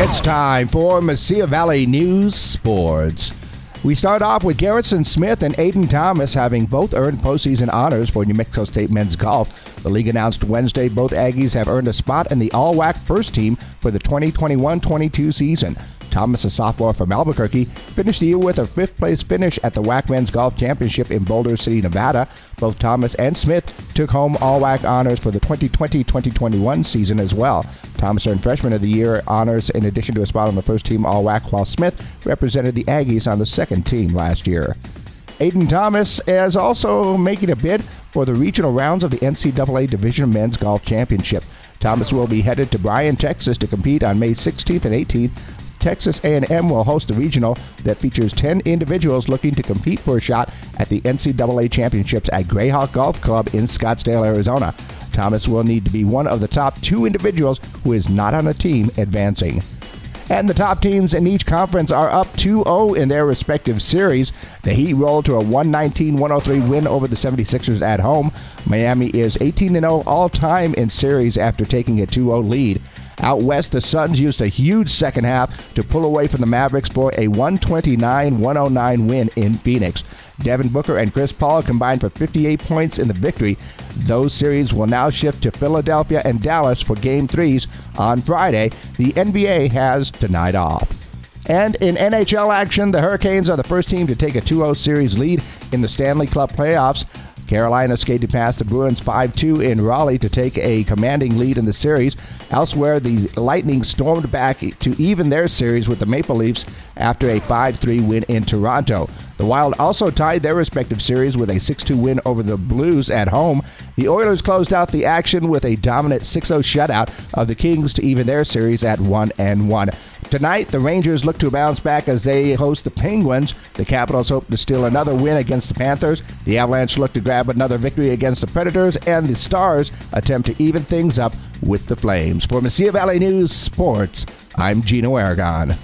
It's time for Mesilla Valley News Sports. We start off with Garrison Smith and Aiden Thomas having both earned postseason honors for New Mexico State men's golf. The league announced Wednesday both Aggies have earned a spot in the all WAC first team for the 2021 22 season. Thomas, a sophomore from Albuquerque, finished the year with a fifth place finish at the WAC Men's Golf Championship in Boulder City, Nevada. Both Thomas and Smith took home all WAC honors for the 2020 2021 season as well. Thomas earned Freshman of the Year honors in addition to a spot on the first team all WAC, while Smith represented the Aggies on the second team last year. Aiden Thomas is also making a bid for the regional rounds of the NCAA Division Men's Golf Championship. Thomas will be headed to Bryan, Texas to compete on May 16th and 18th Texas A&M will host a regional that features 10 individuals looking to compete for a shot at the NCAA championships at Grayhawk Golf Club in Scottsdale, Arizona. Thomas will need to be one of the top two individuals who is not on a team advancing. And the top teams in each conference are up 2 0 in their respective series. The Heat rolled to a 119 103 win over the 76ers at home. Miami is 18 0 all time in series after taking a 2 0 lead. Out west, the Suns used a huge second half to pull away from the Mavericks for a 129 109 win in Phoenix. Devin Booker and Chris Paul combined for 58 points in the victory. Those series will now shift to Philadelphia and Dallas for game threes on Friday. The NBA has tonight off. And in NHL action, the Hurricanes are the first team to take a 2 0 series lead in the Stanley Cup playoffs. Carolina skated past the Bruins 5 2 in Raleigh to take a commanding lead in the series. Elsewhere, the Lightning stormed back to even their series with the Maple Leafs after a 5 3 win in Toronto. The Wild also tied their respective series with a 6 2 win over the Blues at home. The Oilers closed out the action with a dominant 6 0 shutout of the Kings to even their series at 1 and 1. Tonight, the Rangers look to bounce back as they host the Penguins. The Capitals hope to steal another win against the Panthers. The Avalanche look to grab another victory against the Predators, and the Stars attempt to even things up with the Flames. For Mesilla Valley News Sports, I'm Gino Aragon.